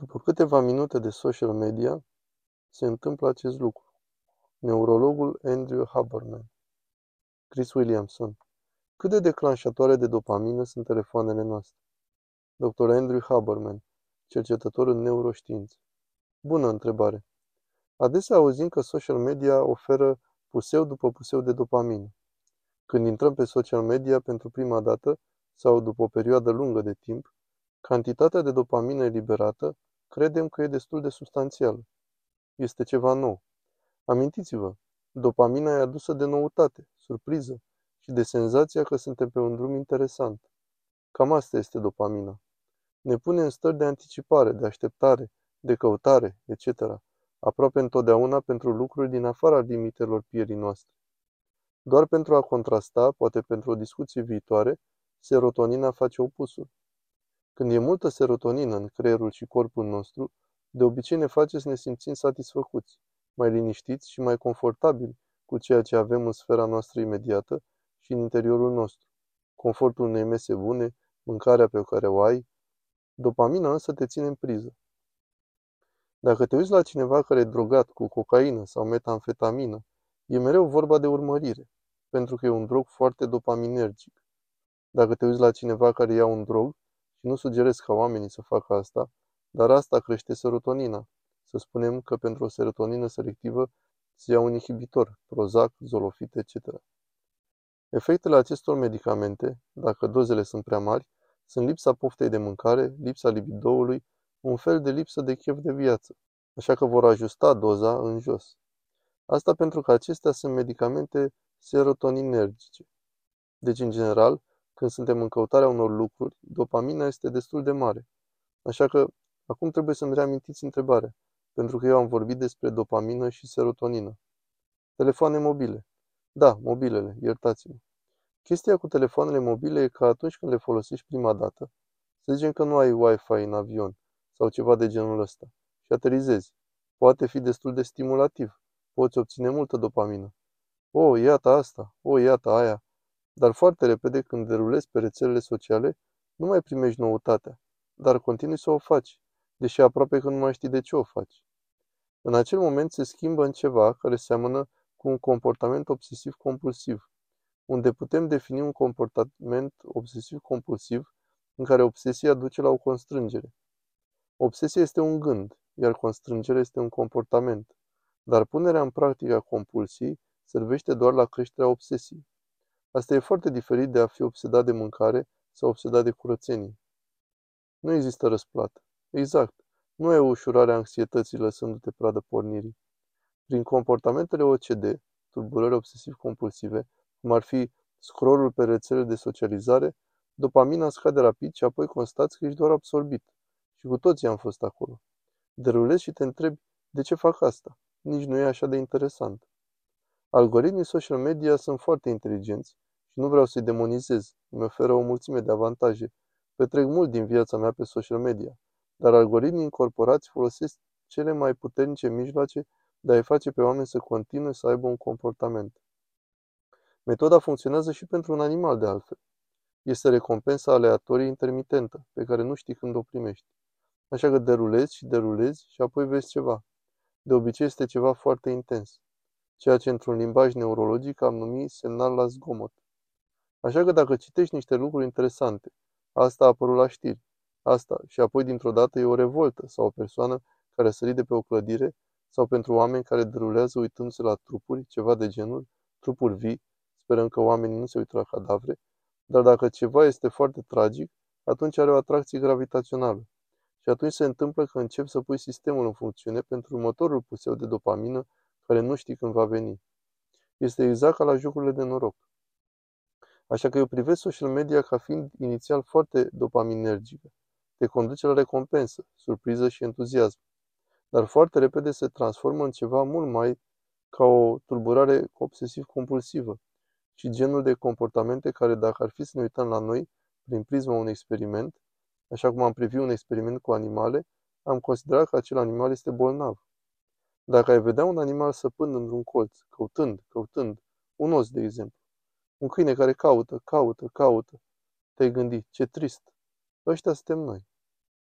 După câteva minute de social media, se întâmplă acest lucru. Neurologul Andrew Haberman Chris Williamson Cât de declanșatoare de dopamină sunt telefoanele noastre? Dr. Andrew Haberman, cercetător în neuroștiințe. Bună întrebare. Adesea auzim că social media oferă puseu după puseu de dopamină. Când intrăm pe social media pentru prima dată sau după o perioadă lungă de timp, cantitatea de dopamină eliberată credem că e destul de substanțială. Este ceva nou. Amintiți-vă, dopamina e adusă de noutate, surpriză și de senzația că suntem pe un drum interesant. Cam asta este dopamina. Ne pune în stări de anticipare, de așteptare, de căutare, etc., aproape întotdeauna pentru lucruri din afara limitelor pierii noastre. Doar pentru a contrasta, poate pentru o discuție viitoare, serotonina face opusul. Când e multă serotonină în creierul și corpul nostru, de obicei ne face să ne simțim satisfăcuți, mai liniștiți și mai confortabili cu ceea ce avem în sfera noastră imediată și în interiorul nostru. Confortul unei mese bune, mâncarea pe care o ai. Dopamina însă te ține în priză. Dacă te uiți la cineva care e drogat cu cocaină sau metamfetamină, e mereu vorba de urmărire, pentru că e un drog foarte dopaminergic. Dacă te uiți la cineva care ia un drog, și nu sugerez ca oamenii să facă asta, dar asta crește serotonina. Să spunem că pentru o serotonină selectivă se ia un inhibitor, Prozac, Zolofit, etc. Efectele acestor medicamente, dacă dozele sunt prea mari, sunt lipsa poftei de mâncare, lipsa libidoului, un fel de lipsă de chef de viață, așa că vor ajusta doza în jos. Asta pentru că acestea sunt medicamente serotoninergice. Deci, în general, când suntem în căutarea unor lucruri, dopamina este destul de mare. Așa că acum trebuie să-mi reamintiți întrebarea, pentru că eu am vorbit despre dopamină și serotonină. Telefoane mobile. Da, mobilele, iertați-mă. Chestia cu telefoanele mobile e că atunci când le folosești prima dată, să zicem că nu ai Wi-Fi în avion sau ceva de genul ăsta și aterizezi, poate fi destul de stimulativ. Poți obține multă dopamină. O, oh, iată asta, o, oh, iată aia. Dar foarte repede, când derulezi pe rețelele sociale, nu mai primești noutatea, dar continui să o faci, deși aproape că nu mai știi de ce o faci. În acel moment se schimbă în ceva care seamănă cu un comportament obsesiv-compulsiv, unde putem defini un comportament obsesiv-compulsiv în care obsesia duce la o constrângere. Obsesia este un gând, iar constrângerea este un comportament, dar punerea în practică a compulsiei servește doar la creșterea obsesiei. Asta e foarte diferit de a fi obsedat de mâncare sau obsedat de curățenie. Nu există răsplată. Exact. Nu e o ușurare a anxietății lăsându-te pradă pornirii. Prin comportamentele OCD, tulburări obsesiv-compulsive, cum ar fi scrollul pe rețele de socializare, dopamina scade rapid și apoi constați că ești doar absorbit. Și cu toții am fost acolo. Derulezi și te întrebi, de ce fac asta? Nici nu e așa de interesant. Algoritmii social media sunt foarte inteligenți și nu vreau să-i demonizez, îmi oferă o mulțime de avantaje. Petrec mult din viața mea pe social media, dar algoritmii incorporați folosesc cele mai puternice mijloace de a-i face pe oameni să continue să aibă un comportament. Metoda funcționează și pentru un animal de altfel. Este recompensa aleatorie intermitentă, pe care nu știi când o primești. Așa că derulezi și derulezi și apoi vezi ceva. De obicei este ceva foarte intens ceea ce într-un limbaj neurologic am numit semnal la zgomot. Așa că dacă citești niște lucruri interesante, asta a apărut la știri, asta și apoi dintr-o dată e o revoltă sau o persoană care a sărit de pe o clădire sau pentru oameni care derulează uitându-se la trupuri, ceva de genul, trupuri vii, sperăm că oamenii nu se uită la cadavre, dar dacă ceva este foarte tragic, atunci are o atracție gravitațională. Și atunci se întâmplă că începi să pui sistemul în funcțiune pentru următorul puseu de dopamină care nu știi când va veni. Este exact ca la jocurile de noroc. Așa că eu privesc social media ca fiind inițial foarte dopaminergică. Te conduce la recompensă, surpriză și entuziasm. Dar foarte repede se transformă în ceva mult mai ca o tulburare obsesiv-compulsivă și genul de comportamente care, dacă ar fi să ne uităm la noi prin prisma unui experiment, așa cum am privit un experiment cu animale, am considerat că acel animal este bolnav. Dacă ai vedea un animal săpând într-un colț, căutând, căutând, un os, de exemplu, un câine care caută, caută, caută, te-ai gândit, ce trist, ăștia suntem noi.